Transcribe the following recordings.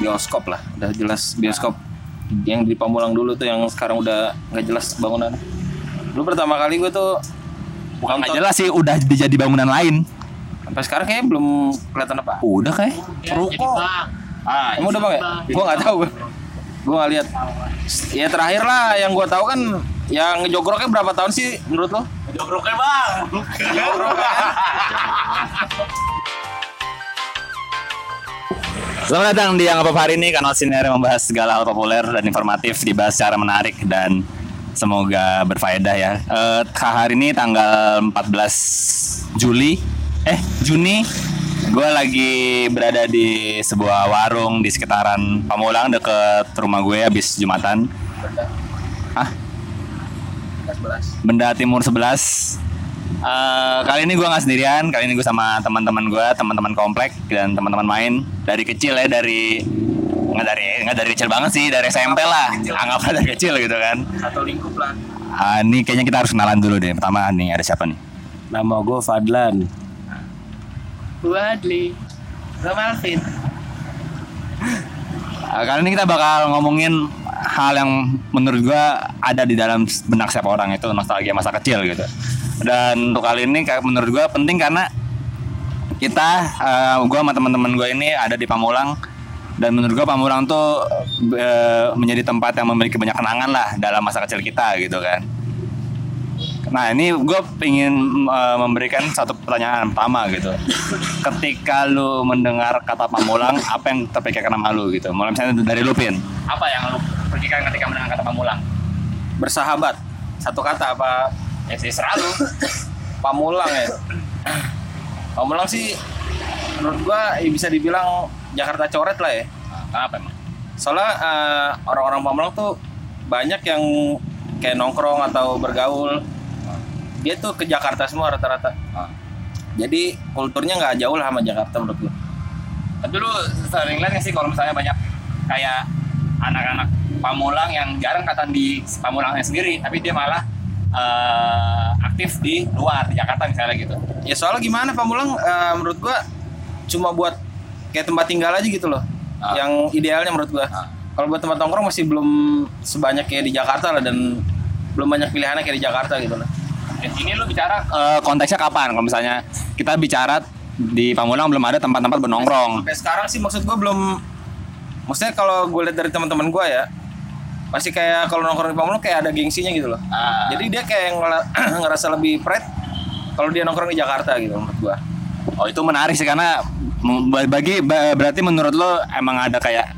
bioskop lah udah jelas bioskop. Yang di Pamulang dulu tuh yang sekarang udah nggak jelas bangunan. Lu pertama kali gue tuh Bukan nggak jelas sih udah jadi bangunan lain. sampai sekarang kayaknya belum kelihatan apa. Udah kayak. ruko. ah emang udah bang ya? Gue nggak tahu gue nggak lihat. Ya terakhir lah yang gue tahu kan yang ngejogroknya berapa tahun sih menurut lo? Jogroknya bang. Selamat datang di Yang Apa Hari ini kanal Sinar yang membahas segala hal populer dan informatif dibahas secara menarik dan semoga berfaedah ya. Eh, hari ini tanggal 14 Juli, eh Juni, gue lagi berada di sebuah warung di sekitaran Pamulang deket rumah gue habis Jumatan. Ah, Benda Timur 11 Eh, kali ini gue nggak sendirian, kali ini gue sama teman-teman gue, teman-teman komplek dan teman-teman main dari kecil ya dari nggak dari nggak dari kecil banget sih dari SMP lah, anggap aja dari kecil gitu kan. satu lingkup lah Ah, ini kayaknya kita harus kenalan dulu deh. Pertama nih ada siapa nih? nama gue Fadlan Gue Adli. Gue Malvin. Ah, kali ini kita bakal ngomongin hal yang menurut gua ada di dalam benak setiap orang itu nostalgia masa kecil gitu. Dan untuk kali ini kayak menurut gua penting karena kita eh, gua sama teman-teman gua ini ada di Pamulang dan menurut gua Pamulang tuh eh, menjadi tempat yang memiliki banyak kenangan lah dalam masa kecil kita gitu kan. Nah ini gue ingin eh, memberikan satu pertanyaan pertama gitu. Ketika lu mendengar kata Pamulang, apa yang terpikirkan sama lu gitu? Mulai misalnya dari lu Pin. Apa yang lu percikan ketika mendengar kata Pamulang? bersahabat satu kata apa Sih selalu. Pamulang ya. Pamulang sih menurut gua ya bisa dibilang Jakarta coret lah ya. Kenapa emang? soalnya eh, orang-orang Pamulang tuh banyak yang kayak nongkrong atau bergaul. Dia tuh ke Jakarta semua rata-rata. Jadi kulturnya nggak jauh lah sama Jakarta menurut gua. Tapi lu sering lihat sih kalau misalnya banyak kayak anak-anak Pamulang yang jarang kata di Pamulangnya sendiri, tapi dia malah eh, aktif di luar di Jakarta misalnya gitu. ya soalnya gimana Pamulang eh, menurut gua cuma buat kayak tempat tinggal aja gitu loh Ah. yang idealnya menurut gua Ah. kalau buat tempat nongkrong masih belum sebanyak kayak di Jakarta lah dan belum banyak pilihannya kayak di Jakarta gitu loh Dan ini lu bicara Eh, konteksnya kapan? Kalau misalnya kita bicara di Pamulang belum ada tempat-tempat bernongkrong. sampai sekarang sih maksud gua belum maksudnya kalau gue lihat dari teman-teman gua ya masih kayak kalau nongkrong di Pamulang kayak ada gengsinya gitu loh ah, jadi dia kayak ngerasa lebih pride kalau dia nongkrong di Jakarta gitu menurut gua Oh itu menarik sih karena bagi ba- berarti menurut lo emang ada kayak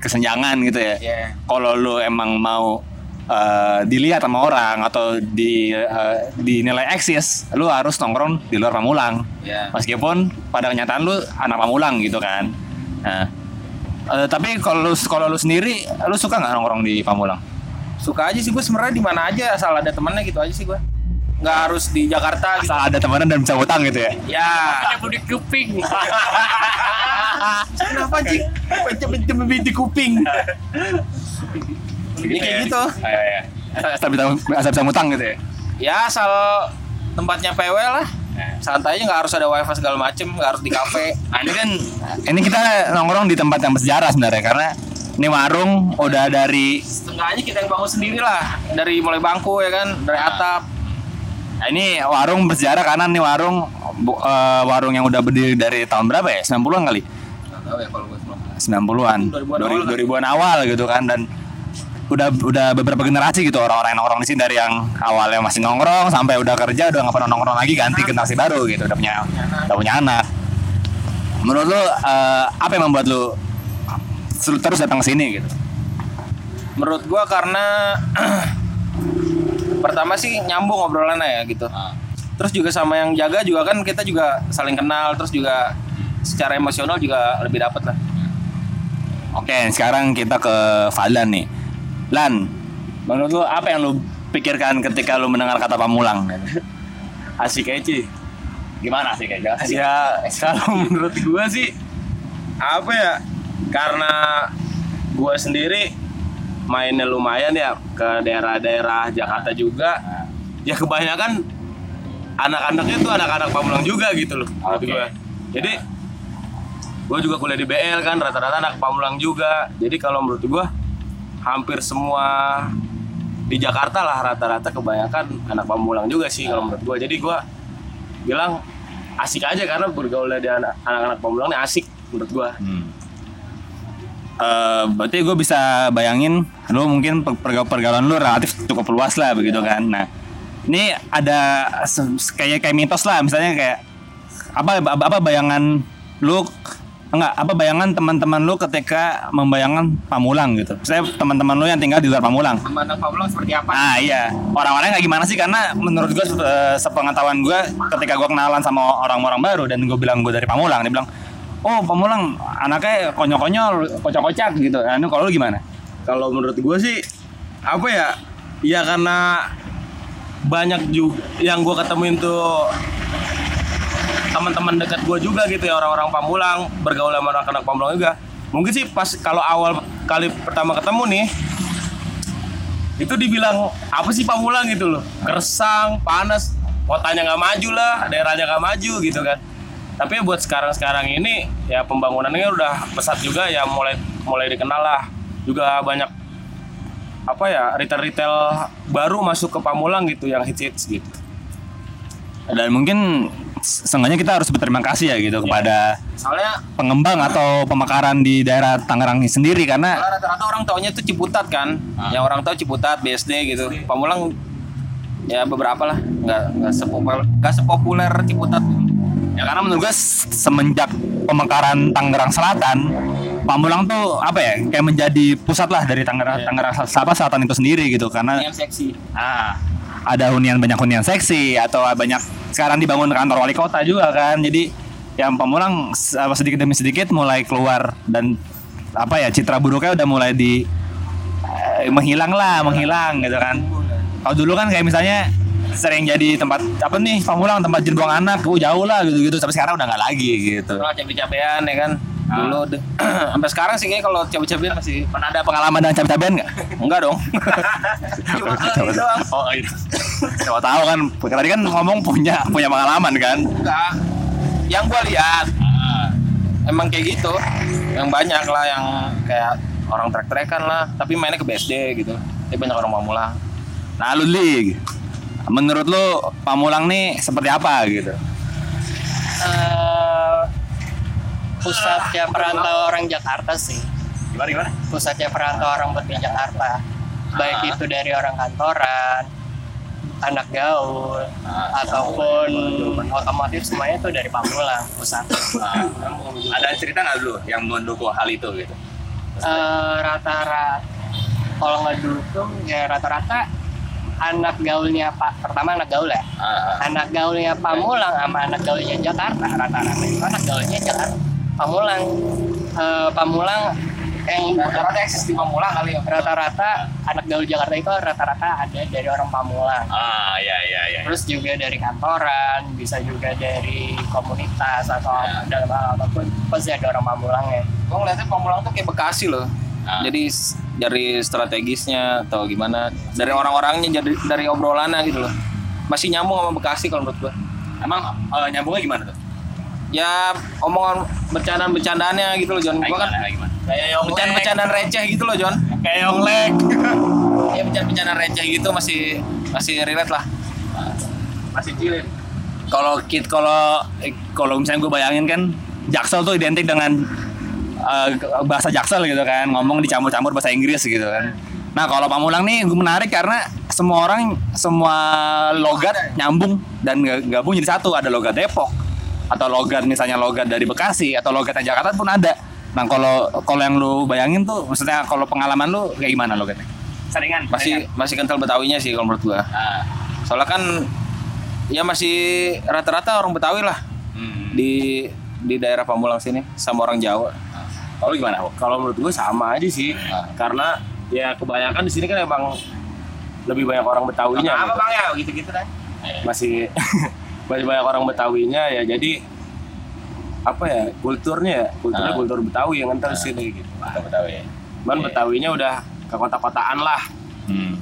kesenjangan gitu ya. Iya. Kalau lo emang mau eh, dilihat sama orang atau di eh, dinilai eksis, lo harus nongkrong di luar Pamulang. Iya. Meskipun pada kenyataan lo anak Pamulang gitu kan. Nah, eh, tapi kalau lu kalau lu sendiri, lu suka nggak nongkrong di Pamulang? suka aja sih gue sebenarnya di mana aja asal ada temennya gitu aja sih gua nggak harus di Jakarta gitu Asal ada temenan dan bisa utang gitu ya. ya ada budi kuping. kenapa sih pencet di kuping Ini kayak gitu. Iya, iya. Asal, asal bisa asal bisa ngutang gitu ya. ya asal tempatnya PW lah santai aja nggak harus ada wifi segala macem nggak harus di kafe. Nah, ini kan ini kita nongkrong di tempat yang bersejarah sebenarnya karena ini warung udah dari setengahnya kita yang bangun sendiri lah. Dari mulai bangku ya kan? Dari atap. Nah, ini warung bersejarah karena ini warung bu- eh, warung yang udah berdiri dari tahun berapa ya? 90-an kali. nggak tahu ya kalau gue 90-an. 2000-an awal 2000-an awal gitu kan dan udah udah beberapa generasi gitu orang-orang yang nongkrong di sini dari yang awalnya masih nongkrong sampai udah kerja udah nggak pernah nongkrong lagi ganti generasi baru gitu udah punya udah punya anak. Menurut lu eh, apa yang membuat lu sel- terus datang ke sini gitu? menurut gua karena pertama sih nyambung obrolannya ya gitu terus juga sama yang jaga juga kan kita juga saling kenal terus juga secara emosional juga lebih dapet lah Oke, sekarang kita ke Fadlan nih. Lan, menurut lu apa yang lu pikirkan ketika lu mendengar kata Pamulang? asik aja sih Gimana sih kayak jelas? ya kalau menurut gua sih apa ya? Karena gua sendiri mainnya lumayan ya ke daerah-daerah Jakarta juga. Ya kebanyakan anak-anaknya tuh anak-anak Pamulang juga gitu loh. Oke. gua. Jadi gue juga kuliah di BL kan rata-rata anak Pamulang juga. Jadi kalau menurut gue hampir semua di Jakarta lah rata-rata kebanyakan anak Pamulang juga sih kalau menurut gue jadi gue bilang asik aja karena bergaul anak- anak-anak Pamulang ini asik menurut gue Hmm. Eh, berarti gue bisa bayangin lu mungkin per- perga- pergaulan lu relatif cukup luas lah begitu kan. Nah, ini ada kayak kayak mitos lah misalnya kayak apa, apa bayangan lu enggak apa bayangan teman-teman lu ketika membayangkan Pamulang gitu. Saya teman-teman lu yang tinggal di luar Pamulang. Teman Pamulang seperti apa? Ah iya, orang-orangnya kayak gimana sih? Karena menurut gue eh, sepengetahuan gue, ketika gue kenalan sama orang-orang baru dan gue bilang gue dari Pamulang, dia bilang, oh Pamulang anaknya konyol-konyol, kocak-kocak gitu. Nah, ini kalau lu gimana? kalau menurut gue sih apa ya ya karena banyak juga yang gue ketemuin tuh teman-teman dekat gue juga gitu ya orang-orang Pamulang bergaul sama anak-anak Pamulang juga. Mungkin sih pas kalau awal kali pertama ketemu nih itu dibilang apa sih Pamulang? gitu loh. Kersang panas kotanya nggak maju lah daerahnya nggak maju gitu kan. Tapi buat sekarang-sekarang ini ya pembangunannya udah pesat juga ya mulai mulai dikenal lah. Juga banyak apa ya retail-retail baru masuk ke Pamulang gitu yang hits-hits gitu. Dan mungkin seenggaknya kita harus berterima kasih ya gitu kepada soalnya pengembang atau pemekaran di daerah Tangerang ini sendiri karena rata-rata orang taunya itu Ciputat kan. Yang orang tahu Ciputat BSD gitu. Pamulang ya beberapa lah. Nggak nggak sepopuler nggak sepopuler Ciputat. Ya karena menurut gue semenjak pemekaran Tangerang Selatan Pamulang tuh apa ya kayak menjadi pusat lah dari Tangerang Tangerang Sel- apa Selatan itu sendiri gitu. Karena yang seksi. Ah, ada hunian banyak hunian seksi atau banyak sekarang dibangun kantor wali kota juga kan. Jadi yang apa sedikit demi sedikit mulai keluar dan apa ya citra buruknya udah mulai di eh, menghilang lah, menghilang gitu kan. Kalau dulu kan kayak misalnya sering jadi tempat apa nih Pamulang tempat buang anak, oh, jauh lah gitu-gitu. Tapi sekarang udah nggak lagi gitu. cabe-cabean ya kan dulu de- sampai sekarang sih kalau cabe-cabean masih Pernah ada pengalaman dengan cabai-cabean nggak? enggak dong. Cuma itu doang. Oh iya. Coba tahu kan, tadi kan ngomong punya punya pengalaman kan. enggak. Yang gua lihat emang kayak gitu. Yang banyak lah yang kayak orang trek-trekan lah. Tapi mainnya ke BSD gitu. Tapi banyak orang Pamulang. Nah lu Lig, menurut lu Pamulang nih seperti apa gitu? Eh, pusatnya perantau orang Jakarta sih. Gimana gimana? pusatnya perantau orang di Jakarta. Baik itu dari orang kantoran anak gaul ataupun otomotif. semuanya itu dari Pamulang pusat. Ada cerita nggak dulu yang mendukung hal itu gitu? Eh, rata-rata. Kalau nggak dukung ya rata-rata anak gaulnya pak pertama anak gaul ya. Ah, anak gaulnya Pamulang sama anak gaulnya Jakarta rata-rata. Itu anak gaulnya Jakarta Pamulang. Eh, Pamulang yang rata-rata eksis di Pamulang kali ya. Rata-rata anak gaul Jakarta itu rata-rata ada dari orang Pamulang. Ah ya ya ya. terus juga dari kantoran bisa juga dari komunitas atau dalam hal apa pun pasti ada orang Pamulangnya gue ngeliatnya Pamulang tuh kayak Bekasi loh. Ah. jadi dari strategisnya atau gimana dari orang-orangnya jadi dari obrolannya gitu loh. Masih nyambung sama Bekasi kalau menurut gue Emang eh, nyambungnya gimana tuh? Ya omongan bercandaan-bercandaannya gitu loh John gue kan kayak bercandaan-bercandaan receh gitu loh John Kayak Yonglek. ya bercandaan-bercandaan receh gitu masih masih relate lah. Masih cilik Kalau kit kalau eh, kalau misalnya gue bayangin kan Jaksel tuh identik dengan eh, bahasa Jaksel gitu kan, ngomong dicampur-campur bahasa Inggris gitu kan. Nah kalau Pamulang nih gue menarik karena semua orang semua logat nyambung dan ga- gabung jadi satu. Ada logat Depok atau logat misalnya logat dari Bekasi atau logatnya Jakarta pun ada. Nah kalau kalau yang lu bayangin tuh, maksudnya kalau pengalaman lu kayak gimana logatnya? Saringan. masih masih kental Betawinya sih kalau menurut gua Ah. soalnya kan ya masih rata-rata orang Betawi lah Hmm. di di daerah Pamulang sini sama orang Jawa. Kalau gimana? Kalau menurut gue sama aja sih, karena ya kebanyakan di sini kan emang lebih banyak orang Betawinya. Apa gitu. bang ya? Gitu-gitu kan? Masih masih banyak orang Betawinya ya, jadi apa ya kulturnya ya kulturnya Ah. kultur Betawi yang kental di sini gitu. Kita Betawi ya. Cuman Betawinya udah ke kota-kotaan lah. Hmm.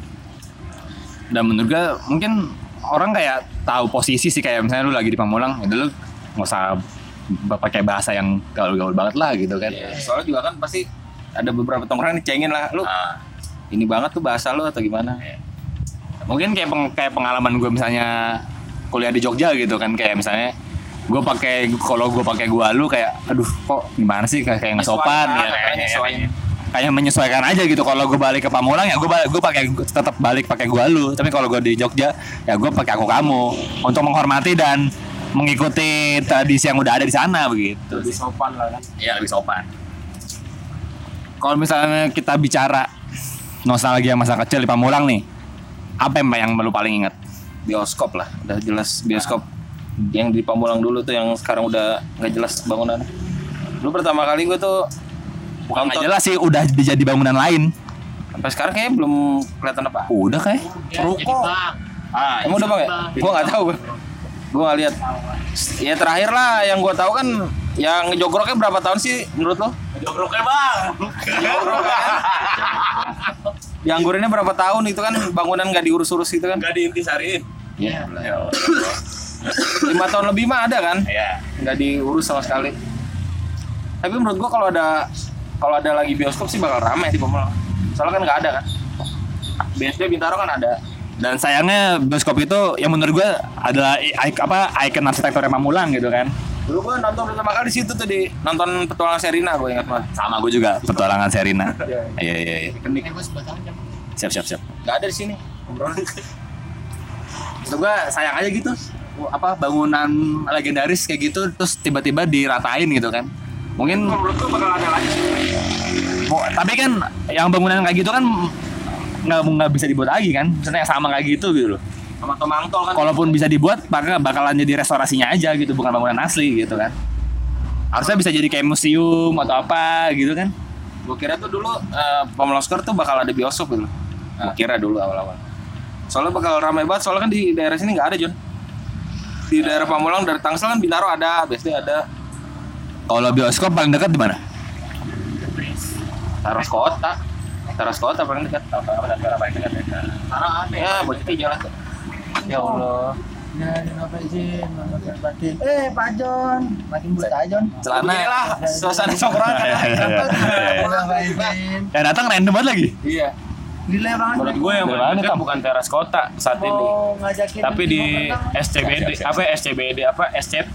Dan menurut gue mungkin orang kayak tahu posisi sih kayak misalnya lu lagi di Pamulang, itu lu nggak usah pakai bahasa yang gaul-gaul banget lah gitu kan. Iya, soalnya juga kan pasti ada beberapa tongkrongan yang cengin lah lu Ah. ini banget tuh bahasa lu atau gimana mungkin kayak peng- kayak pengalaman gue misalnya kuliah di Jogja gitu kan kayak misalnya gue pakai kalau gue pakai gua lu kayak aduh kok gimana sih? Kayak nggak sopan ya kayak, menyesuaikan aja gitu kalau gue balik ke Pamulang ya gue gue pakai tetap balik pakai gua lu. Tapi kalau gue di Jogja ya gue pakai aku kamu untuk menghormati dan mengikuti tradisi yang udah ada di sana begitu lebih sopan lah kan? Iya lebih sopan. Kalau misalnya kita bicara nostalgia masa kecil di Pamulang nih, apa yang yang lu paling ingat? Bioskop lah. Udah jelas bioskop. Yang di Pamulang dulu tuh yang sekarang udah nggak jelas bangunan. Lu pertama kali gue tuh Bukan nggak nonton. jelas sih, udah jadi bangunan lain. sampai sekarang kayaknya belum kelihatan apa. Udah kayak. Ya, bang. Ah, emang udah bang ya? gue nggak tahu gue nggak lihat. Ya terakhir lah yang gue tahu kan yang jogroknya berapa tahun sih menurut lo? Jogroknya bang. dianggurinnya berapa tahun itu kan bangunan nggak diurus-urus gitu kan? Gak diintisariin. Iya. lima tahun lebih mah ada kan Iya. nggak diurus sama sekali tapi menurut gua kalau ada kalau ada lagi bioskop sih bakal ramai di Pamulang soalnya kan nggak ada kan BSD Bintaro kan ada Dan sayangnya bioskop itu yang menurut gue adalah i- i- apa ikon arsitektur Pamulang gitu kan. dulu gua nonton pertama kali di situ tuh di nonton petualangan Serina gue ingat banget Sama gue juga petualangan Serina. Iya iya iya. sebelah aja. Siap siap siap. nggak ada di sini Menurut gue sayang aja gitu. Apa bangunan legendaris kayak gitu terus tiba-tiba diratain gitu kan. Mungkin menurut gua bakal ada lagi? Mo- tapi kan yang bangunan kayak gitu kan nggak nggak bisa dibuat lagi kan. Maksudnya yang sama kayak gitu gitu loh. Sama Tomang Tol kan? Kalaupun bisa dibuat maka bakalan jadi restorasinya aja gitu bukan bangunan asli gitu kan. Harusnya bisa jadi kayak museum atau apa gitu kan. Gue kira tuh dulu eh, Pamulang Square tuh bakal ada bioskop gitu. Gue kira dulu awal-awal soalnya bakal ramai banget soalnya kan di daerah sini nggak ada John di daerah Pamulang dari Tangsel kan Bintaro ada BSD ada. Kalau bioskop paling dekat di mana? Taros Kota. Taros Kota paling dekat. Sekarang ada. ya bocah jalan. Ya Allah. Ya. Eh, Pak John. Makin bulat aja, John. celana Beginilah suasana songkrongan. Kenapa izin? yang datang random banget lagi. Iya Gila banget. menurut gue yang paling dekat bukan teras kota saat ini. Ngajakin tapi di SCBD apa SCBD apa SCP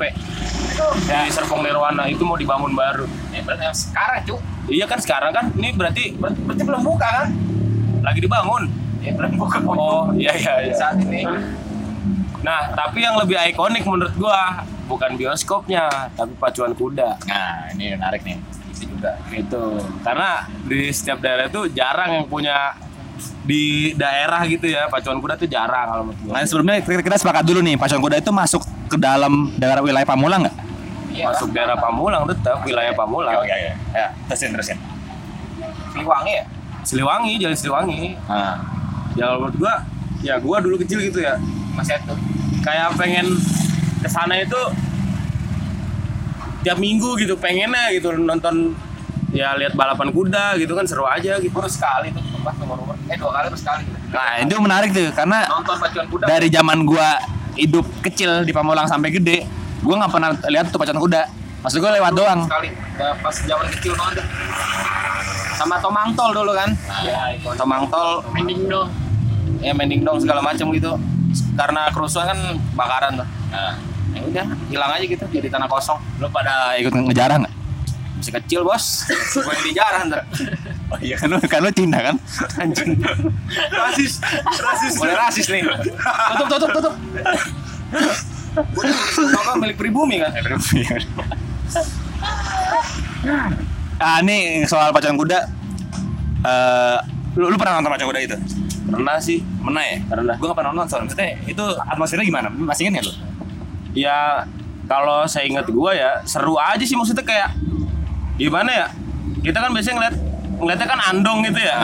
di Serpong Nirwana itu mau dibangun baru. Ya berarti yang sekarang cu. iya kan sekarang kan. Ini berarti berarti, berarti belum buka kan? Lagi dibangun. Ya belum buka oh iya iya, iya. saat ini. nah tapi yang lebih ikonik menurut gua bukan bioskopnya tapi pacuan kuda. Nah ini menarik nih. Itu juga. Gitu. Karena di setiap daerah itu jarang yang punya di daerah gitu ya. Pacuan kuda tuh jarang kalau menurut Nah, sebelumnya kita, kita sepakat dulu nih, pacuan kuda itu masuk ke dalam daerah wilayah Pamulang nggak? masuk daerah Pamulang tetap wilayah Pamulang. Oke, oke. Ya, terusin, terusin. Siliwangi ya? Siliwangi jalan Siliwangi. Nah, ya kalau menurut gua ya gua dulu kecil gitu ya. Masih itu kayak pengen ke sana itu tiap minggu gitu pengennya gitu nonton ya lihat balapan kuda gitu kan seru aja gitu. Baru sekali tuh pas nomor-nomor. Eh dua kali sekali. nah itu menarik tuh karena Nonton pacuan kuda. dari zaman gua hidup kecil di Pamulang sampai gede, gua nggak pernah lihat tuh pacuan kuda. Maksud gua lewat doang. sekali ya, pas zaman kecil banget sama Tomang Tol dulu kan Iya, ikon. Tomang Tol Mending dong. ya mending dong segala macam gitu karena kerusuhan kan bakaran tuh Nah, ya udah hilang aja gitu jadi tanah kosong lu pada ikut ngejarah nggak? Masih kecil bos gue yang dijarah ntar Oh iya kan lu kan lu Cina kan? anjing rasis rasis boleh rasis nih tutup tutup tutup Toko milik pribumi kan ah ini soal pacuan kuda. Eh, lu, lu pernah nonton pacuan kuda itu? pernah sih Pernah ya? Pernah. Gue gak pernah nonton soalnya. Maksudnya itu atmosfernya gimana? Masih inget ya lu? ya kalau saya ingat gua ya seru aja sih maksudnya kayak gimana ya? Kita kan biasanya ngeliat ngeliatnya kan andong gitu ya.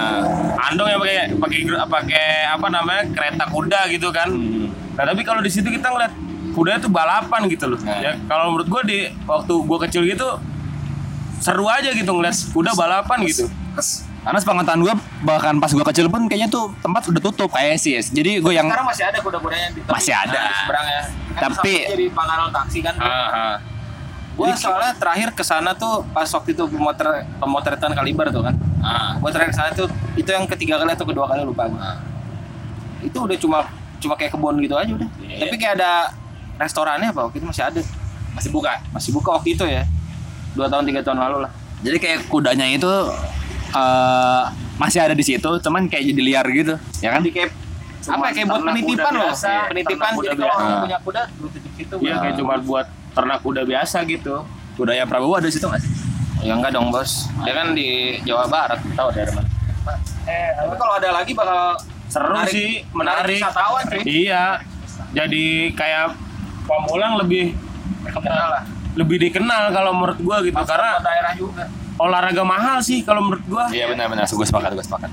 Andong yang pakai pakai pakai apa namanya kereta kuda gitu kan. Nah tapi kalau di situ kita ngeliat kuda itu balapan gitu loh. Nah. ya kalau menurut gua di waktu gua kecil gitu seru aja gitu ngeliat kuda balapan gitu. Karena sepengetahuan gue bahkan pas gue kecil pun kayaknya tuh tempat udah tutup kayak sih. Jadi gue yang sekarang masih ada kuda-kudanya di Masih ada. nah, di seberang ya. Kan Tapi- jadi pangkalan taksi kan. Ah, ah. Gua soalnya terakhir ke sana tuh pas waktu itu pemoter pemotretan kaliber tuh kan. Ah. Gua terakhir ke sana tuh itu yang ketiga kali atau kedua kali lupa gua. Itu udah cuma cuma kayak kebun gitu aja udah. Iya. Tapi kayak ada restorannya apa waktu itu masih ada. Masih buka. Masih buka waktu itu ya. Dua tahun tiga tahun lalu lah. Jadi kayak kudanya itu eh, masih ada di situ, cuman kayak jadi liar gitu, ya kan? Di kayak apa ya, kayak buat penitipan loh. penitipan jadi kalau orang punya kuda lu titip situ. Iya, Iya, kayak cuma buat ternak kuda biasa gitu. Kudanya Prabowo ada di situ nggak sih? Ya enggak dong, Bos. Dia kan di Jawa Barat, tahu dari mana. Eh, Tapi kalau ada lagi bakal Seru menarik- sih, menarik menarik. wisatawan, cuy. Iya. Jadi kayak Pamulang lebih Kenal lah. lebih dikenal kalau menurut gua gitu karena daerah juga. olahraga mahal sih kalau menurut gua. Iya benar-benar, gue sepakat, gue sepakat.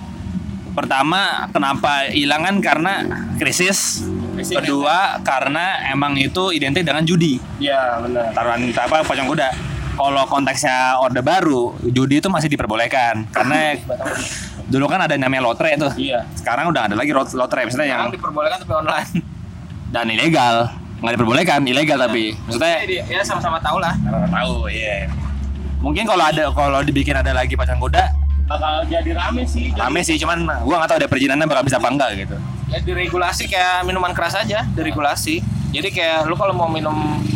Pertama, kenapa hilangan karena krisis. Kedua, karena emang itu identik dengan judi. Iya, benar. Taruhan apa pocong kuda. Kalau konteksnya Orde Baru, judi itu masih diperbolehkan karena dulu kan ada yang namanya lotre tuh. Iya. Sekarang udah ada lagi lot- lotre yang Sekarang diperbolehkan tapi online. dan ilegal. Nggak diperbolehkan, ilegal tapi. Maksudnya ya sama-sama tahu lah. tahu, iya. Mungkin kalau ada kalau dibikin ada lagi pocong kuda, Bakal jadi rame sih. Jadi rame sih, cuman gua nggak tahu ada perizinannya bakal bisa apa enggak gitu. Ya diregulasi kayak minuman keras aja, diregulasi. Jadi kayak lu kalau mau minum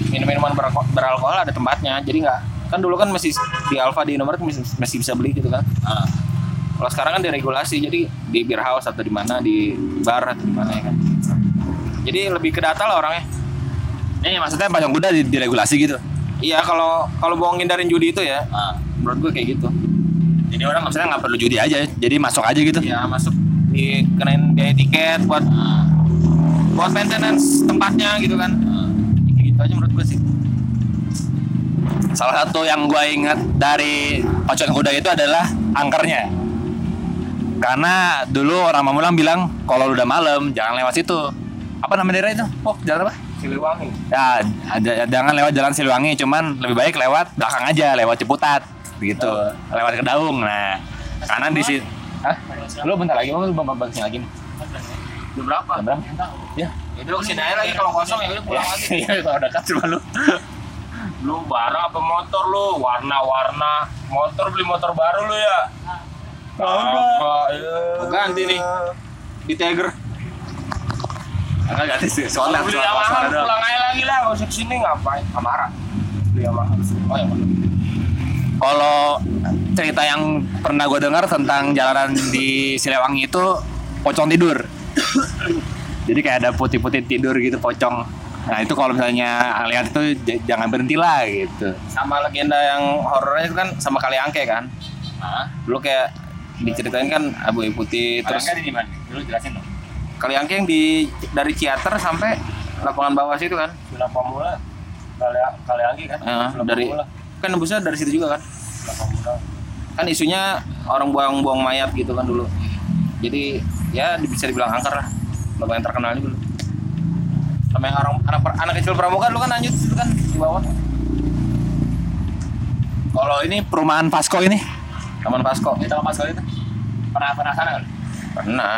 minum minuman beralko- beralkohol ada tempatnya. Jadi nggak kan dulu kan masih di Alfa di Indomaret masih, masih bisa beli gitu kan. Ah. Kalau sekarang kan diregulasi, jadi di beer house atau di mana di bar atau di mana ya kan. Jadi lebih ke data lah orangnya. Ini maksudnya pocong kuda di- diregulasi gitu. Iya kalau kalau mau ngindarin judi itu ya, Ah. menurut gue kayak gitu. Jadi orang maksudnya nggak perlu judi aja, jadi masuk aja gitu. Ya masuk dikenain biaya tiket buat buat maintenance tempatnya gitu kan. Gitu aja menurut gue sih. Salah satu yang gue ingat dari pocong kuda itu adalah angkernya. Karena dulu orang Mamulang bilang kalau udah malam jangan lewat situ. Apa nama daerah itu? Oh, jalan apa? Siliwangi. Ya, jangan lewat jalan Siliwangi, cuman lebih baik lewat belakang aja, lewat Ciputat, gitu. Lewat ke Daung. Nah, karena di situ. Hah? Lu bentar lagi mau lu bang bang lagi nih. Udah berapa? Jam berapa? Ya. Ya udah ke sini aja lagi kalau kosong ya udah pulang lagi. Iya, kalau dekat cuma lu. lu barang apa motor lu? Warna-warna. Motor beli motor baru lu ya? Apa? ya? Gua ganti nih. Di Tiger. Enggak ganti sih, soalnya Beli Yamaha pulang aja lagi lah, nggak usah ke sini ngapain? Amara. Beli Yamaha. Oh ya? Kalau cerita yang pernah gue dengar tentang jalanan di Siliwangi itu pocong tidur. Jadi kayak ada putih-putih tidur gitu pocong. Nah itu kalau misalnya lihat itu j- jangan berhenti lah gitu. Sama legenda yang horornya itu kan sama kali angke kan. Hah? Dulu kayak diceritain kan abu putih terus Terus di mana? Dulu jelasin dong. kali angke yang di dari Ciater sampai lapangan bawah situ kan. Villa Pamula. Kali kali lagi kan? Villa dari kan nembusnya dari situ juga kan. Pamula. Kan isunya orang buang-buang mayat gitu kan dulu. Jadi ya bisa dibilang angker lah. Lumayan terkenal juga dulu. Sama yang orang anak anak kecil pramuka dulu kan lanjut situ kan di bawah. Kalau ini perumahan Pasco ini, Taman Pasko. Ini tahu pas kali itu? Pernah pernah sana kan? Pernah.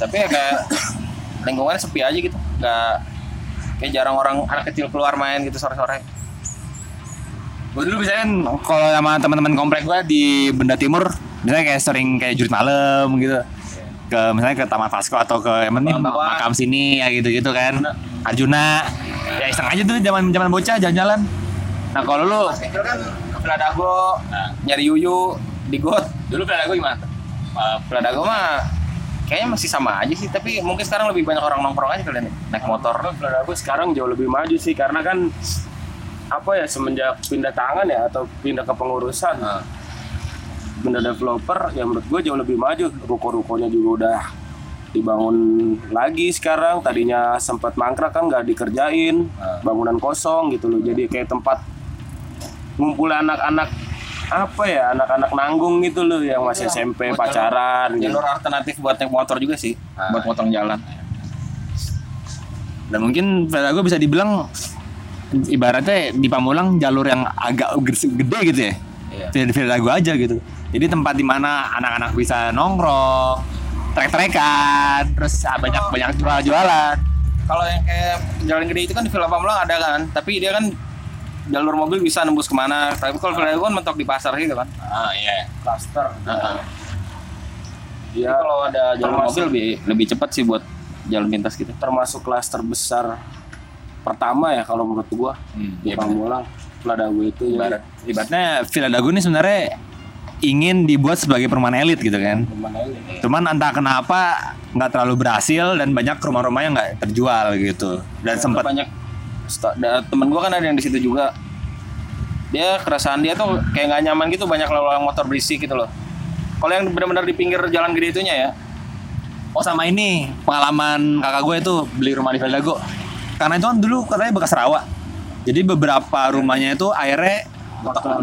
Tapi ya kayak lingkungannya sepi aja gitu. Nggak kayak jarang orang anak kecil keluar main gitu sore-sore. Gue dulu biasanya kalau sama teman-teman komplek gue di Benda Timur, misalnya kayak sering kayak jurit malam gitu. Ke misalnya ke Taman Pasco atau ke yang penting makam sini ya gitu-gitu kan. Arjuna. Ya iseng aja tuh zaman zaman bocah jalan-jalan. Nah kalau lu kecil kan ke Peladago, nyari yuyu di got. Dulu gue gimana? Uh, Peladago mah kayaknya masih sama aja sih, tapi mungkin sekarang lebih banyak orang nongkrong aja kalian naik motor. Aku sekarang jauh lebih maju sih karena kan apa ya semenjak pindah tangan ya atau pindah ke pengurusan. Nah, benda developer yang menurut gue jauh lebih maju. Ruko-rukonya juga udah dibangun lagi sekarang. Tadinya sempat mangkrak kan nggak dikerjain. Bangunan kosong gitu loh. Jadi kayak tempat ngumpul anak-anak apa ya anak-anak nanggung gitu loh yang masih SMP buat pacaran gitu. jalur alternatif buat naik motor juga sih, buat potong jalan. dan mungkin gue bisa dibilang ibaratnya di Pamulang jalur yang agak gede gede gitu ya. Iya. Di Villa aja gitu. Jadi tempat di mana anak-anak bisa nongkrong, trek-trekan, terus ah, banyak banyak jual-jualan. Kalau yang kayak jalan gede itu kan di Villa Pamulang ada kan, tapi dia kan jalur mobil bisa nembus ke mana tapi kalau Villa Dago kan mentok di pasar gitu kan Ah iya. Cluster. Heeh. Jadi kalau ada jalur mobil lebih lebih cepat sih buat jalan pintas gitu termasuk klaster besar pertama ya kalau menurut gua Hmm, iya. Pamulang Ladagu itu jadi Ibarat, ibaratnya Villa Dago ini sebenarnya ingin dibuat sebagai perumahan elit gitu kan. elit. Cuman entah kenapa nggak terlalu berhasil dan banyak rumah-rumah yang nggak terjual gitu. Dan sempat banyak temen gua kan ada yang di situ juga dia keresahan dia tuh kayak nggak nyaman gitu banyak lalu motor berisik gitu loh kalau yang benar-benar di pinggir jalan gede itunya ya Oh sama ini pengalaman kakak gue itu beli rumah di Villa Dago. Karena itu kan dulu katanya bekas rawa. Jadi beberapa rumahnya itu airnya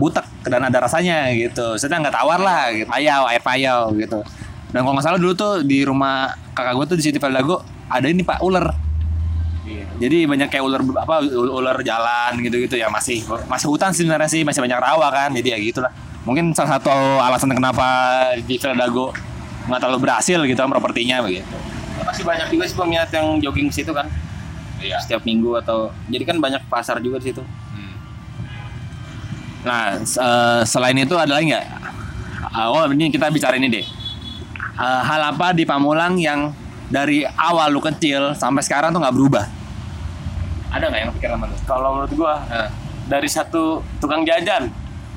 butek dan ada rasanya gitu. Saya nggak tawar lah, gitu. payau, air payau gitu. Dan kalau nggak salah dulu tuh di rumah kakak gue tuh di situ Dago ada ini pak ular. Jadi banyak kayak ular apa ular jalan gitu-gitu ya masih masih hutan sih sebenarnya sih masih banyak rawa kan. Jadi ya gitulah. Mungkin salah satu alasan kenapa di Dago nggak terlalu berhasil gitu kan propertinya begitu. masih banyak juga sih peminat yang jogging ke situ kan Iya. setiap minggu atau jadi kan banyak pasar juga di situ Hmm. Nah, s- eh, selain itu ada lagi nggak? Ah, Oh, ini kita bicara ini deh. Eh, hal apa di Pamulang yang dari awal lu kecil sampai sekarang tuh nggak berubah? Ada nggak yang pikiran lu? kalau menurut gua Heeh. dari satu tukang jajan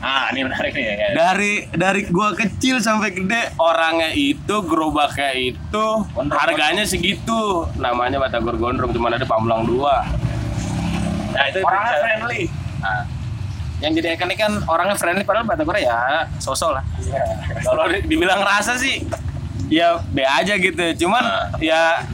Ah, ini menarik nih ya. dari dari gua kecil sampai gede orangnya itu gerobaknya itu harganya segitu. Namanya Batagor Gondrong cuma ada Pamulang dua. Nah, itu orangnya bisa- friendly. Ah, yang jadi ikan kan orangnya friendly padahal Batagor ya sosok lah. Kalau di- dibilang rasa sih ya be aja gitu. Cuman ya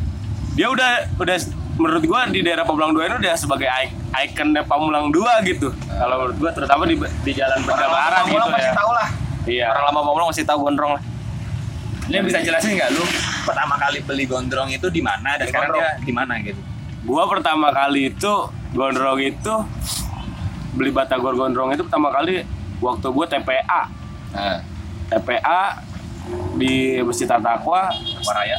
dia udah udah menurut gua di daerah Pamulang 2 ini udah sebagai ik- ikonnya Pamulang 2 gitu. Kalau menurut gua terutama di di jalan Benda Barat gitu Pamulang pasti ya. tahu lah. Iya. Orang lama Pamulang masih tahu gondrong lah. Ini bisa jelasin nggak? Lu pertama kali beli gondrong itu di mana dan sekarang dia di mana gitu? gua pertama kali itu gondrong itu beli batagor gondrong itu pertama kali waktu gua TPA Nah, TPA di Masjid Takwa Waraya.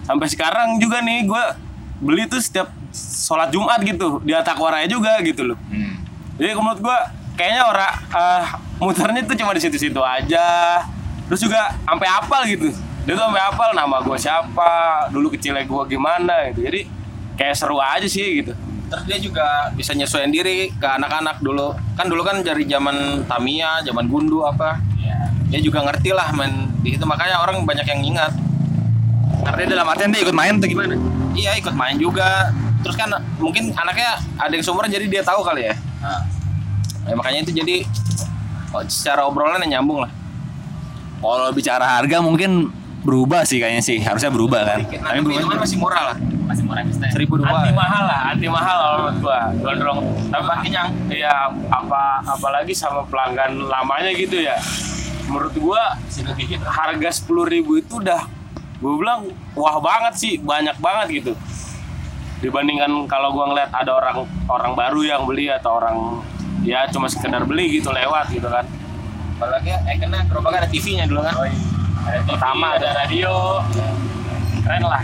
sampai sekarang juga nih gua beli tuh setiap sholat Jumat gitu di Takwa Raya juga gitu loh. Hmm. jadi menurut gua kayaknya orang eh, muternya tuh cuma di situ-situ aja. Terus juga sampai hafal gitu. Dia tuh sampai hafal nama gua siapa dulu kecilnya gua gimana gitu. Jadi kayak seru aja sih gitu. Terus dia juga bisa nyesuaiin diri ke anak-anak dulu. Kan dulu kan dari zaman Tamiya zaman Gundu apa. Dia juga ngerti lah main di situ. Makanya orang banyak yang ingat. Artinya dalam artian dia ikut main atau gimana? Iya ikut main juga. Terus kan mungkin anaknya ada yang seumuran jadi dia tahu kali ya. Nah, Ya, makanya itu jadi oh, secara obrolan yang nyambung lah. Kalau bicara harga mungkin berubah sih kayaknya sih, harusnya berubah kan. Tapi Tapi berubah kan masih murah lah. Masih murah maksudnya. seribu dua. Anti mahal lah anti mahal kalau menurut gua. Gondrong. Tapi kenyang. iya apa apalagi sama pelanggan lamanya gitu ya. Menurut gua harga sepuluh ribu itu udah gua bilang wah banget sih. Banyak banget gitu. Dibandingkan kalau gua ngeliat ada orang orang baru yang beli atau orang ya cuma sekedar beli gitu lewat gitu kan. Apalagi ya karena gerobak ada TV-nya dulu kan. Ada pertama ada radio. Keren lah.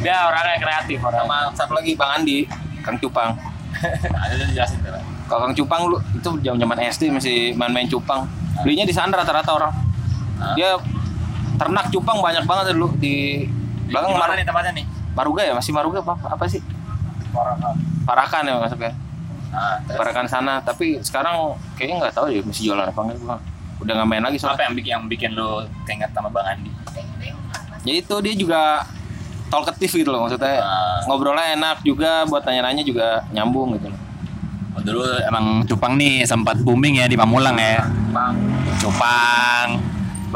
Dia orangnya kreatif orang sama satu lagi Bang Andi. Kang Cupang. Ada yang jelasin tuh. kalau Kang Cupang lu itu zaman zaman SD masih main-main cupang. Belinya di sana rata-rata orang. Dia ternak cupang banyak banget dulu di Di mana Mar- nih tempatnya nih? Maruga ya? Masih Maruga apa? Apa sih? Parakan. Ya masuknya Nah, terus? Parakan sana. Tapi sekarang kayaknya nggak tahu ya masih jualan apa enggak gua udah nggak main lagi apa soalnya yang bikin yang bikin lu keinget sama Bang Andi? ya itu dia juga talkative gitu loh maksudnya. Ah. ngobrolnya enak juga buat tanya-nanya juga nyambung gitu loh. Oh, dulu emang Cupang nih sempat booming ya di Pamulang ya. bang Cupang.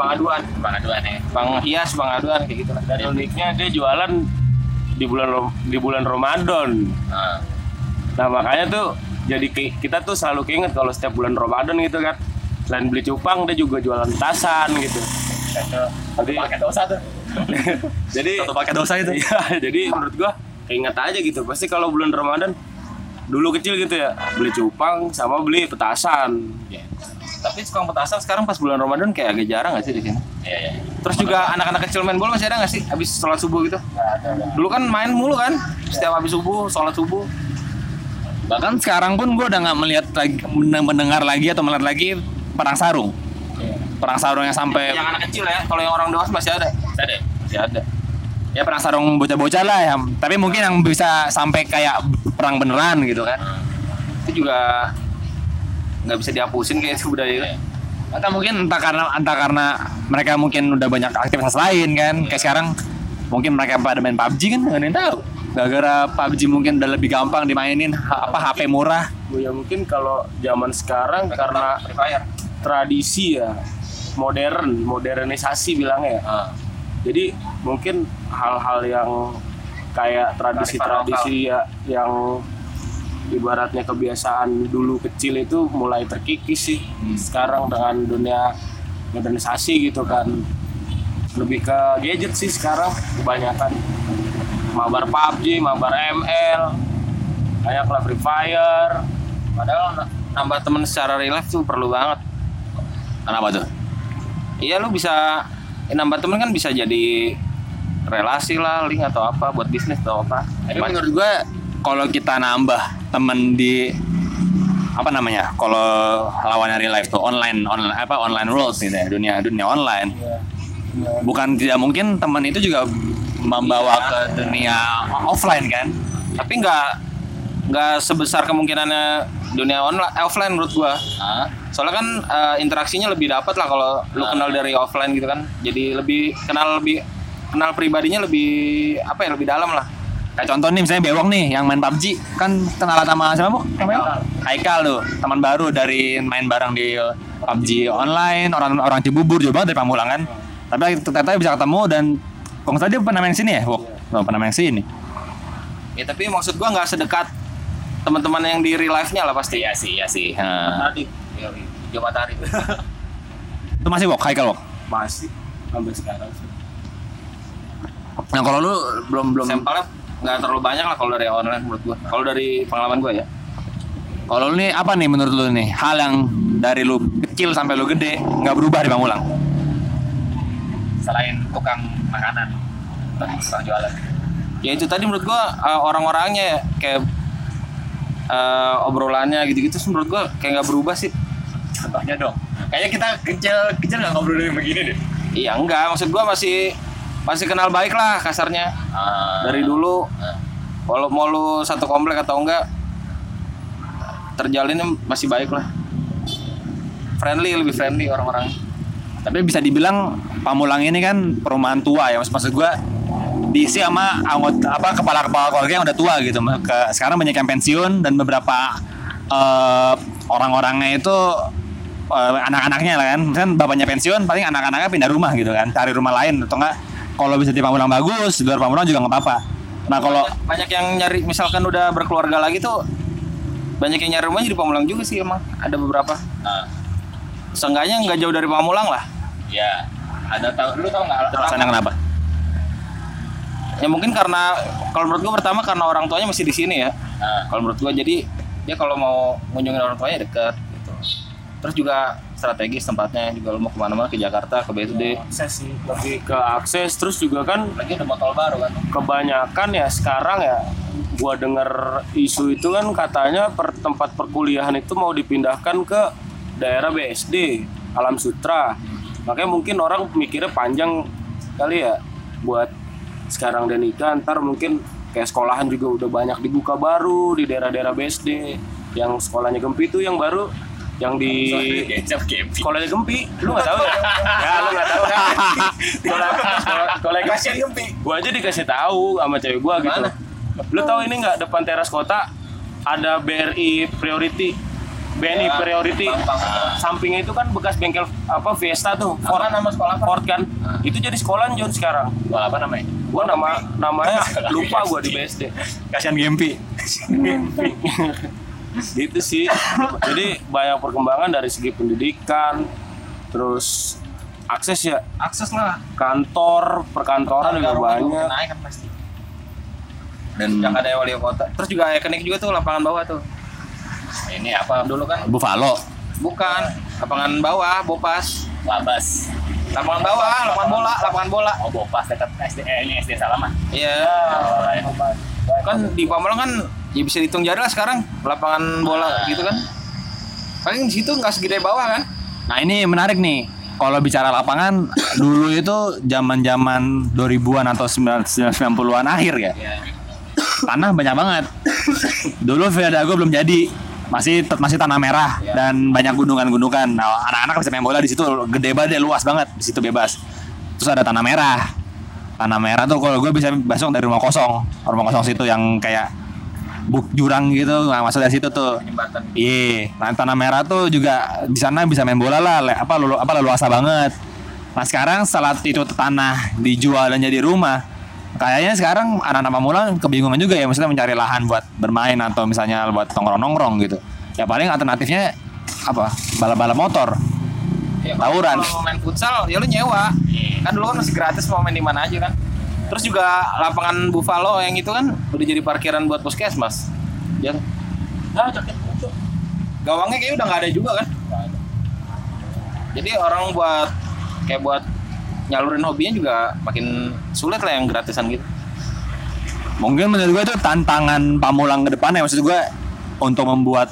Bang aduan Bang Aduan ya. bang hias bang aduan kayak gitu lah dan uniknya dia jualan di bulan di bulan Ramadan Nah, Nah makanya tuh jadi kita tuh selalu keinget kalau setiap bulan Ramadan gitu kan selain beli cupang dia juga jualan tasan gitu. Jadi pakai dosa tuh. jadi Satu pakai dosa itu. Iya, jadi menurut gua keinget aja gitu. Pasti kalau bulan Ramadan dulu kecil gitu ya beli cupang sama beli petasan. Tapi tukang petasan sekarang pas bulan Ramadan kayak agak jarang gak sih di sini? Iya, iya. terus juga anak-anak kecil main bola masih ada gak sih? Habis sholat subuh gitu? Dulu kan main mulu kan setiap habis subuh sholat subuh. Bahkan sekarang pun gue udah nggak melihat lagi mendengar lagi atau melihat lagi perang sarung. Perang sarung yang sampai Yang anak kecil ya, kalau yang orang dewasa masih ada. ada Masih ada. ya perang sarung bocah-bocah lah ya. Tapi mungkin yang bisa sampai kayak perang beneran gitu kan. Itu juga nggak bisa dihapusin kayak itu budaya itu. atau mungkin entah karena entah karena mereka mungkin udah banyak aktivitas lain kan kayak sekarang mungkin mereka pada main PUBG kan nggak ada yang tahu gara-gara PUBG mungkin udah lebih gampang dimainin ha- apa HP murah ya mungkin kalau zaman sekarang karena Free Fire. tradisi ya modern modernisasi bilangnya ya. Ah. jadi mungkin hal-hal yang kayak tradisi-tradisi ya yang ibaratnya kebiasaan dulu kecil itu mulai terkikis sih. Sekarang dengan dunia modernisasi gitu kan lebih ke gadget sih sekarang kebanyakan. Mabar PUBG, mabar ML banyak lah Free Fire. Padahal nambah temen secara life tuh perlu banget. kenapa tuh? Iya lu bisa eh, nambah temen kan bisa jadi relasi lah, link atau apa buat bisnis atau apa. Tapi menurut gue kalau kita nambah temen di apa namanya kalau lawannya real life tuh online online apa online world gitu ya dunia dunia online bukan tidak mungkin teman itu juga membawa ke dunia offline kan Tapi nggak nggak sebesar kemungkinannya dunia online offline menurut gua. Ah, Soalnya kan eh, interaksinya lebih dapat lah kalau lu kenal dari offline gitu kan. Jadi lebih kenal lebih kenal pribadinya lebih apa ya lebih dalam lah. Kayak contoh nih misalnya bewok nih yang main PUBG kan kenalan sama siapa bu? Namanya Haikal. Tuh teman baru dari main bareng di PUBG online. Orang orang Cibubur juga banget dari Pamulangan tapi ternyata bisa ketemu dan nggak salah dia pernah main sini ya Wok oh, pernah main sini. Ya tapi maksud gua nggak sedekat teman-teman yang di real life-nya lah pasti. iya sih iya sih. Tadi, Jawa Matahari. itu masih Wok? Haikal Wok? Masih. Sampai sekarang sih. nah kalau lu belum belum Sampelnya nggak terlalu banyak lah kalau dari online menurut gua. Kalau dari pengalaman gua ya. kalau lu nih apa nih menurut lu nih hal yang dari lu kecil sampai lu gede nggak berubah di Pamulang selain tukang makanan tukang jualan Ya itu tadi menurut gua uh, orang-orangnya ya, kayak uh, obrolannya gitu-gitu menurut gua kayak nggak berubah sih. contohnya dong kayaknya kita kecil kecil nggak ngobrol begini deh Iya enggak, maksud gua masih masih kenal baik lah kasarnya Ah. dari dulu. Walau mau lu satu komplek atau enggak terjalinnya masih baik lah. Friendly lebih friendly orang-orang. tapi bisa dibilang Pamulang ini kan perumahan tua ya maksud, maksud gua diisi sama anggota apa kepala-kepala keluarga yang udah tua gitu ke, sekarang banyak yang pensiun dan beberapa eh, orang-orangnya itu eh, anak-anaknya lah kan misalkan bapaknya pensiun paling anak-anaknya pindah rumah gitu kan cari rumah lain atau enggak kalau bisa di Pamulang bagus di luar Pamulang juga nggak apa-apa nah kalau banyak, banyak yang nyari misalkan udah berkeluarga lagi tuh banyak yang nyari rumah di Pamulang juga sih emang ada beberapa. Ah. Seenggaknya nggak jauh dari Pamulang lah. ya ada tau lu tau nggak alasannya kenapa Ya mungkin karena kalau menurut gua pertama karena orang tuanya masih di sini ya. Ah. Kalau menurut gua jadi dia kalau mau ngunjungin orang tuanya deket gitu. Terus juga strategis tempatnya. Juga lu mau ke mana-mana ke Jakarta ke BSD. akses sih. Lebih ke akses. Terus juga kan lagi udah motor baru kan? kebanyakan ya sekarang ya gua denger isu itu kan katanya per tempat perkuliahan itu mau dipindahkan ke daerah BSD Alam Sutra. Makanya mungkin orang mikirnya panjang kali ya buat sekarang dan nikah ntar mungkin kayak sekolahan juga udah banyak dibuka baru di daerah-daerah BSD yang sekolahnya Gempi itu yang baru yang di Kecap Gempi. lu nggak tahu ya? Ya lu nggak tahu sekolah sekolah sekolah Gempi. Gua aja dikasih tahu sama cewek gua gitu. Lu tahu ini nggak depan teras kota ada BRI Priority? BNI Priority. sampingnya itu kan bekas bengkel apa Fiesta tuh. Ford nama sekolah Ford kan? Itu jadi sekolahan John sekarang. Wah, apa namanya? Gua nama namanya lupa gua di BSD kasihan Gempi gitu sih jadi banyak perkembangan dari segi pendidikan terus akses ya Akses lah. kantor perkantoran juga banyak Naik kan pasti. dan Yang ada wali kota. Terus juga ikonik juga tuh lapangan bawah tuh. ini apa Dulu kan Buffalo bukan lapangan bawah, Bopas. Labas Lapangan bawah, lapangan bola, lapangan bola. oh Bopas dekat SD eh, ini SD Salaman Iya. Kan di Pamulang kan ya bisa dihitung jari lah sekarang lapangan bola gitu kan paling di situ nggak segede bawah kan Nah ini menarik nih. Kalau bicara lapangan dulu itu zaman-zaman 2000-an atau 90-an akhir ya. Tanah banyak banget. Dulu Villa Dago belum jadi. Masih masih tanah merah dan banyak gunungan-gunungan. Nah, anak-anak bisa main bola di situ gede banget, luas banget di situ bebas. Terus ada tanah merah. Tanah merah tuh kalau gue bisa masuk dari rumah kosong. Rumah kosong situ yang kayak buk jurang gitu, nah, masuk dari situ tuh. Iya, nah, tanah merah tuh juga di sana bisa main bola lah, le- apa lulu apa leluasa banget. Nah sekarang setelah itu tanah dijual dan jadi rumah, kayaknya sekarang anak-anak pemula kebingungan juga ya, maksudnya mencari lahan buat bermain atau misalnya buat nongkrong-nongkrong gitu. Ya paling alternatifnya apa? Balap-balap motor. Ya, Tawuran. Kalau main futsal ya lu nyewa. Kan dulu kan masih gratis mau main di mana aja kan. Terus juga lapangan Buffalo yang itu kan udah jadi parkiran buat puskesmas. Ya. Nah, Gawangnya kayaknya udah nggak ada juga kan? Jadi orang buat kayak buat nyalurin hobinya juga makin sulit lah yang gratisan gitu. Mungkin menurut gue itu tantangan Pamulang ke depan ya, maksud gue untuk membuat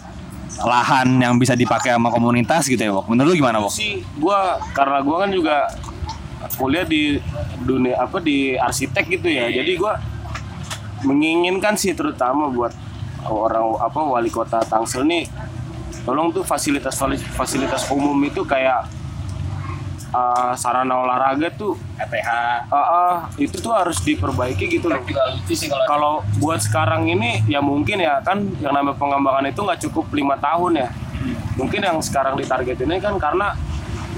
lahan yang bisa dipakai sama komunitas gitu ya, Wok. Menurut lu gimana, Wok? sih gua karena gua kan juga kuliah di dunia apa di arsitek gitu ya. Jadi gua menginginkan sih terutama buat orang apa wali kota Tangsel nih tolong tuh fasilitas fasilitas umum itu kayak uh, sarana olahraga tuh ETH uh, uh, itu tuh harus diperbaiki gitu loh. Kalau buat sekarang ini ya mungkin ya kan yang namanya pengembangan itu nggak cukup lima tahun ya. Mungkin yang sekarang ditarget ini kan karena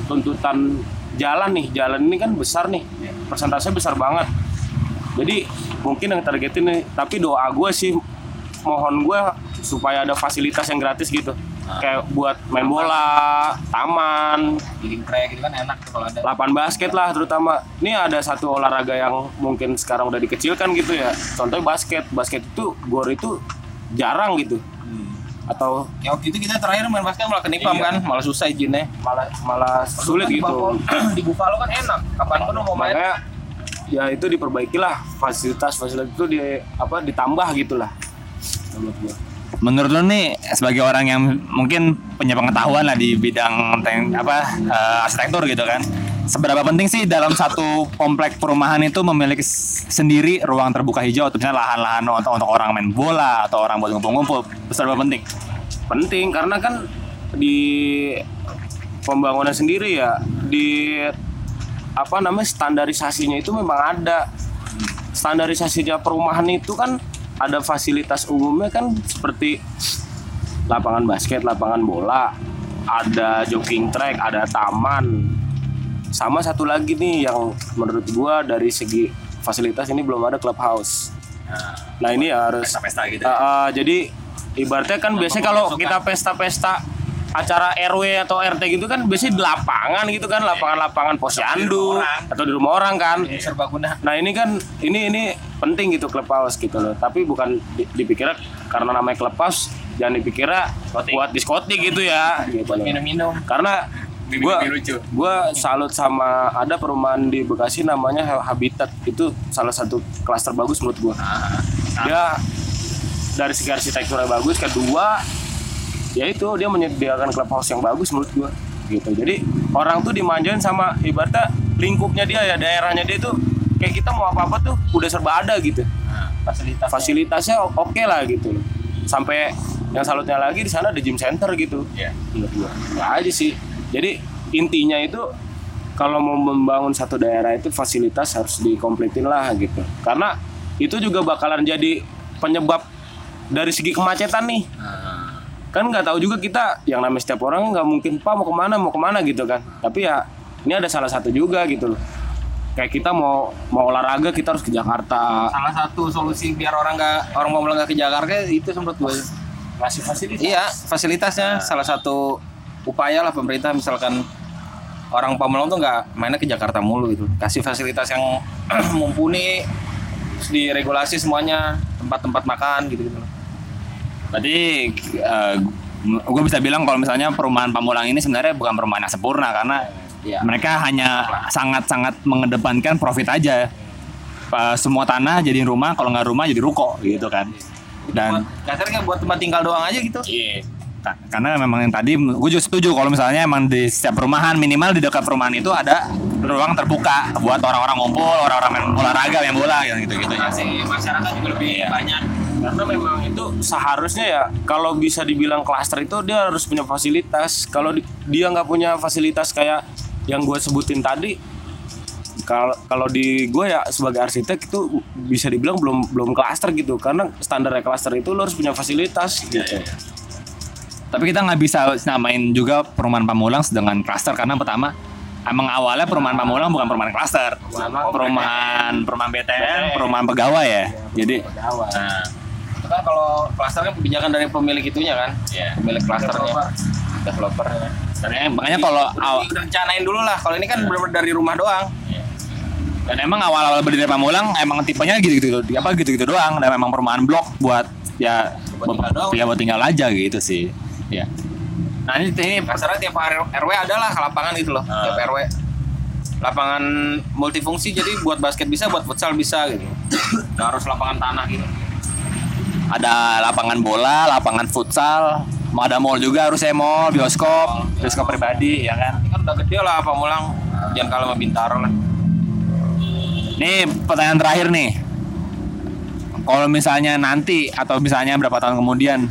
tuntutan jalan nih jalan ini kan besar nih. Persentasenya besar banget. Jadi mungkin yang target ini tapi doa gue sih mohon gue supaya ada fasilitas yang gratis gitu. Kayak buat main bola taman. Bikin track gitu kan enak tuh kalau ada. Lapangan basket lah terutama. Ini ada satu olahraga yang mungkin sekarang udah dikecilkan gitu ya. Contohnya basket. Basket itu gor itu jarang gitu atau Ya waktu itu kita terakhir main basket malah kenipam Iya. kan, malah susah izinnya. malah malah sulit Di gitu di Buffalo kan enak, kapan pun lu mau main. makanya ya itu diperbaikilah fasilitas fasilitas itu di apa ditambah gitulah menurut lu nih sebagai orang yang mungkin punya pengetahuan lah di bidang apa eh, arsitektur gitu kan. Seberapa penting sih dalam satu komplek perumahan itu memiliki sendiri ruang terbuka hijau atau misalnya lahan-lahan untuk, untuk orang main bola atau orang buat ngumpul-ngumpul. Seberapa penting? penting karena kan di pembangunan sendiri ya di apa namanya standarisasinya itu memang ada standarisasinya perumahan itu kan ada fasilitas umumnya kan seperti lapangan basket, lapangan bola, ada jogging track, ada taman. Sama satu lagi nih yang menurut gua dari segi fasilitas ini belum ada clubhouse. Nah, ini ya harus pesta-pesta gitu ah, jadi ibaratnya kan biasanya kalau kita pesta-pesta acara RW atau RT gitu kan biasanya di lapangan gitu kan lapangan-lapangan posyandu atau di rumah orang kan Serbaguna. nah ini kan ini ini penting gitu clubhouse gitu loh tapi bukan di- dipikirnya karena namanya clubhouse jangan dipikirnya buat diskotik gitu ya gitu loh. Minum-minum. karena lucu. gua salut sama ada perumahan di Bekasi namanya Habitat. Itu salah satu klaster bagus menurut gua. Dia dari segi arsitekturnya bagus kedua ya itu dia menyediakan clubhouse yang bagus menurut gua gitu. Jadi orang tuh dimanjain sama ibaratnya lingkupnya dia ya daerahnya dia tuh kayak kita mau apa apa tuh udah serba ada gitu. Fasilitas. fasilitasnya. O- oke lah gitu. Sampai yang salutnya lagi di sana ada gym center gitu. Iya. menurut gua. Nggak aja sih jadi intinya itu kalau mau membangun satu daerah itu fasilitas harus dikompletin lah gitu. Karena itu juga bakalan jadi penyebab dari segi kemacetan nih. Kan nggak tahu juga kita yang namanya setiap orang nggak mungkin pak mau ke mana mau ke mana gitu kan. Tapi ya ini ada salah satu juga gitu loh. Kayak kita mau mau olahraga kita harus ke Jakarta. Salah satu solusi biar orang nggak orang mau nggak ke Jakarta itu menurut gue. ngasih fasilitas. Iya, fasilitasnya salah satu upaya lah pemerintah misalkan orang Pamulang tuh nggak mainnya ke Jakarta mulu gitu. Kasih fasilitas yang mumpuni, diregulasi semuanya, tempat-tempat makan gitu gitu. Berarti gue bisa bilang kalau misalnya perumahan Pamulang ini sebenarnya bukan perumahan yang sempurna karena Iya. mereka hanya sangat-sangat mengedepankan profit aja. Pa- semua tanah jadi rumah, kalau nggak rumah jadi ruko gitu kan. Dan kasarnya buat tempat tinggal doang aja gitu. Iya. Ka- karena memang yang tadi gue juga setuju kalau misalnya emang di setiap perumahan minimal di dekat perumahan itu ada ruang terbuka buat orang-orang ngumpul, orang-orang main olahraga, main bola gitu gitu gitu. Masih masyarakat juga lebih banyak. Karena memang itu seharusnya ya kalau bisa dibilang klaster itu dia harus punya fasilitas. Kalau di- dia nggak punya fasilitas kayak yang gue sebutin tadi, kalau kalau di gue ya sebagai arsitek itu bisa dibilang belum belum klaster gitu. Karena standar klaster itu lo harus punya fasilitas gitu. Tapi kita nggak bisa namain juga perumahan Pamulang dengan klaster karena pertama emang awalnya perumahan Pamulang bukan perumahan klaster, perumahan perumahan BTN, perumahan pegawai ya. Jadi Nah, kan kalau klaster kan kebijakan dari pemilik itunya kan, Iya. pemilik klasternya, developer. dan em- makanya kalau udah, aw- udah rencanain dulu lah. Kalau ini kan benar-benar dari rumah doang. dan emang awal-awal berdiri Pamulang emang tipenya gitu-gitu apa gitu-gitu doang dan memang perumahan blok buat ya Buat tinggal doang. ya buat tinggal aja gitu sih. Ya. Nah ini, ini Kasarnya tiap RW ada lah lapangan gitu loh, tiap RW. Lapangan multifungsi jadi buat basket bisa, buat futsal bisa gitu. Nggak harus lapangan tanah gitu. ada lapangan bola, lapangan futsal, mau ada mall juga harusnya mall, bioskop, bioskop pribadi ya kan. Ini kan udah gede lah apa mulang. Jangan kalah sama Bintaro lah. Nih pertanyaan terakhir nih. Kalau misalnya nanti atau misalnya berapa tahun kemudian,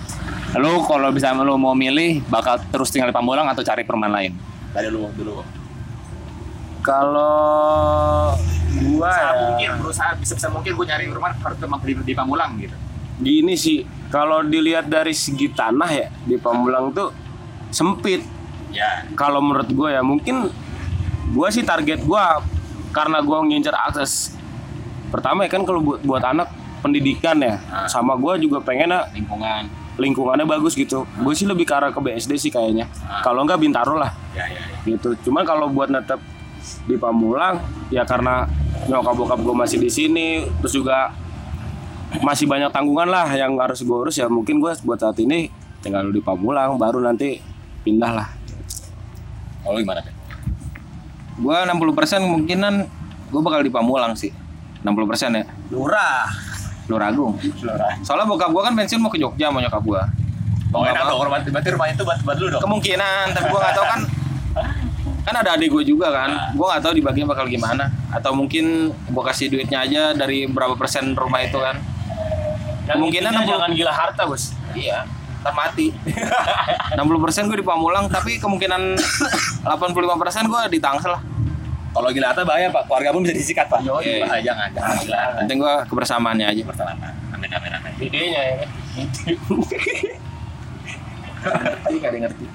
lu kalau bisa lu mau milih bakal terus tinggal di Pamulang atau cari perumahan lain? Dari lu dulu. Kalau gua ya, mungkin, berusaha bisa bisa mungkin gue nyari rumah harus memang di, di Pamulang gitu. gini sih, kalau dilihat dari segi tanah ya di Pamulang tuh sempit. Ya. kalau menurut gue ya mungkin gue sih target gue karena gue ngincer akses pertama ya kan kalau buat, buat anak pendidikan ya sama gue juga pengen Lingkungan. Lingkungannya bagus gitu gue sih lebih ke arah ke BSD sih kayaknya kalau enggak Bintaro lah Ya, ya, ya. gitu cuman kalau buat netep di Pamulang ya karena nyokap bokap gue masih di sini terus juga masih banyak tanggungan lah yang harus gue urus ya mungkin gue buat saat ini tinggal di Pamulang baru nanti pindah lah Kalau lu gimana? Teh? Gua 60% kemungkinan gua bakal di Pamulang sih. 60% ya. Lurah Luragung. Soalnya bokap gua kan pensiun mau ke Jogja mau nyokap gua. Oh, enak dong, rumah, berarti rumah itu buat, buat lu dong. Kemungkinan, tapi gua nggak tahu kan kan ada adik gue juga kan. Gua nggak tahu dibaginya bakal gimana. Atau mungkin gua kasih duitnya aja dari berapa persen rumah itu kan. Kemungkinan Intinya 60 jangan gila harta bos. Iya ntar mati. 60% gue di Pamulang tapi kemungkinan 85% gue di Tangsel lah Kalau gila harta bahaya pak, keluarga pun bisa disikat pak. Iya. Bahaya jangan, jangan gila penting gue kebersamaannya aja. Pertama, amin amin amin. idenya ya.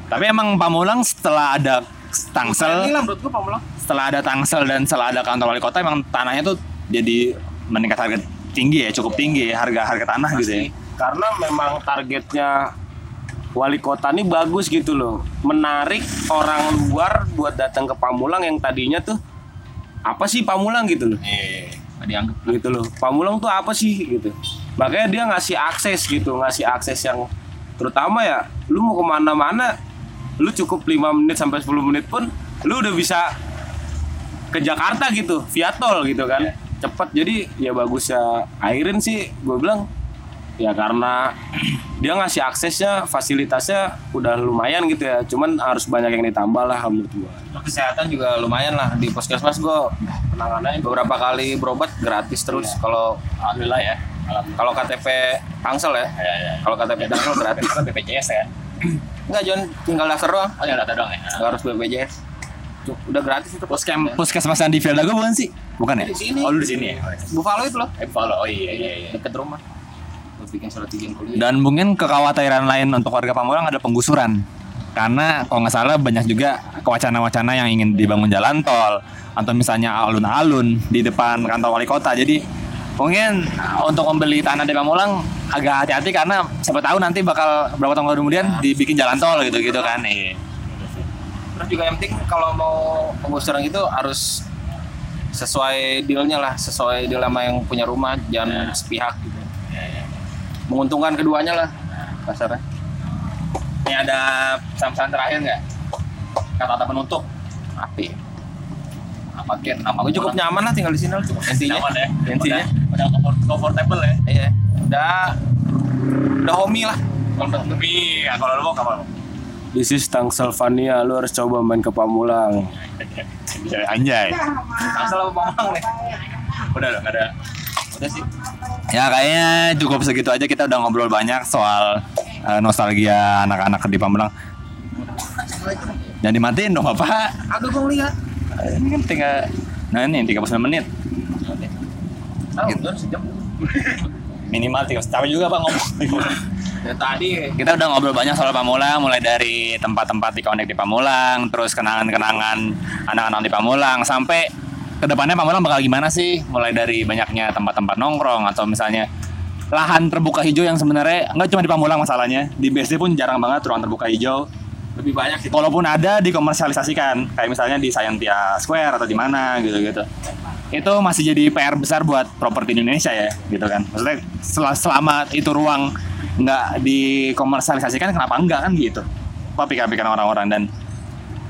Tapi emang Pamulang setelah ada Tangsel, lah menurut gue Pamulang setelah ada Tangsel dan setelah ada kantor wali kota emang tanahnya tuh jadi meningkat harga tinggi ya, cukup tinggi ya harga harga tanah gitu ya. karena memang targetnya wali kota ini bagus gitu loh. Menarik orang luar buat datang ke Pamulang yang tadinya tuh apa sih Pamulang gitu loh? Iya. nggak dianggap gitu loh. Pamulang tuh apa sih gitu? Makanya dia ngasih akses gitu ngasih akses yang terutama ya lu mau ke mana-mana lu cukup 5 menit sampai 10 menit pun lu udah bisa ke Jakarta gitu via tol gitu kan. Cepet. Jadi ya bagus ya. Airin sih gue bilang ya karena dia ngasih aksesnya fasilitasnya udah lumayan gitu ya cuman harus banyak yang ditambah lah menurut gue kesehatan juga lumayan lah di puskesmas gue penanganannya beberapa kali berobat gratis terus kalau Alhamdulillah ya. kalau KTP Tangsel ya Ya, ya. kalau KTP Tangsel gratis kan BPJS ya. enggak John tinggal daftar doang Oh ya data doang ya. nggak harus BPJS Cuk, udah gratis itu Puskem puskesmas yang di Dago bukan sih? Bukan ya? di sini Oh lu di sini ya. Buffalo itu loh Eh follow. Oh iya iya iya. deket rumah Gua bikin surat izin kuliah Dan mungkin kekhawatiran lain untuk warga Pamulang ada penggusuran. Karena kalau nggak salah banyak juga wacana-wacana yang ingin dibangun jalan tol atau misalnya alun-alun di depan kantor wali kota. Jadi mungkin untuk membeli tanah di Pamulang agak hati-hati karena siapa tahu nanti bakal berapa tahun kemudian dibikin jalan tol gitu-gitu kan. Iya. terus juga yang penting kalau mau penggusuran gitu harus sesuai dealnya lah sesuai deal sama yang punya rumah jangan sepihak gitu menguntungkan keduanya lah kasarnya Ini ada pesan-pesan terakhir nggak? Kata-kata penutup. api Apa kian? Apa gue cukup nyaman lah tinggal di sini lah intinya Nyaman ya. intinya Udah, udah comfort- comfortable ya. iya udah udah homie lah Iya, kalau lu mau kapan? This is Tangsel Vania, lu harus coba main ke Pamulang. Anjay. Asal apa Pamulang nih? Udah, udah, nggak ada. Udah sih. Ya kayaknya cukup segitu aja. Kita udah ngobrol banyak soal eh, nostalgia anak-anak di Pamulang. Jangan dimatiin dong Bapak. agak gue lihat. Ini kan tinggal Nah ini 39 menit. Tahu udah sejam. Minimal 30 Capek juga Pak ngomong. Ya tadi. Kita udah ngobrol banyak soal Pamulang Mulai dari tempat-tempat di connect di Pamulang Terus kenangan-kenangan anak-anak di Pamulang Sampai ke depannya Pamulang bakal gimana sih? Mulai dari banyaknya tempat-tempat nongkrong Atau misalnya lahan terbuka hijau yang sebenarnya nggak cuma di Pamulang masalahnya di BSD pun jarang banget ruang terbuka hijau. Lebih banyak sih. Walaupun ada dikomersialisasikan kayak misalnya di Scientia Square atau di mana gitu-gitu. Itu masih jadi PR besar buat properti Indonesia ya gitu kan. Maksudnya sel- selama itu ruang nggak dikomersialisasikan kenapa enggak kan gitu? Apa pikir-pikiran orang-orang? Dan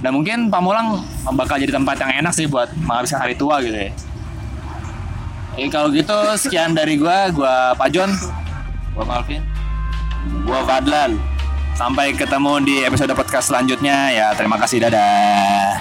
dan mungkin Pamulang bakal jadi tempat yang enak sih buat menghabiskan hari tua gitu ya. Oke, kalau gitu sekian dari gua, gua Pak John, gua Malvin Gua Fadlan. sampai ketemu di episode podcast selanjutnya. Ya terima kasih. Dadah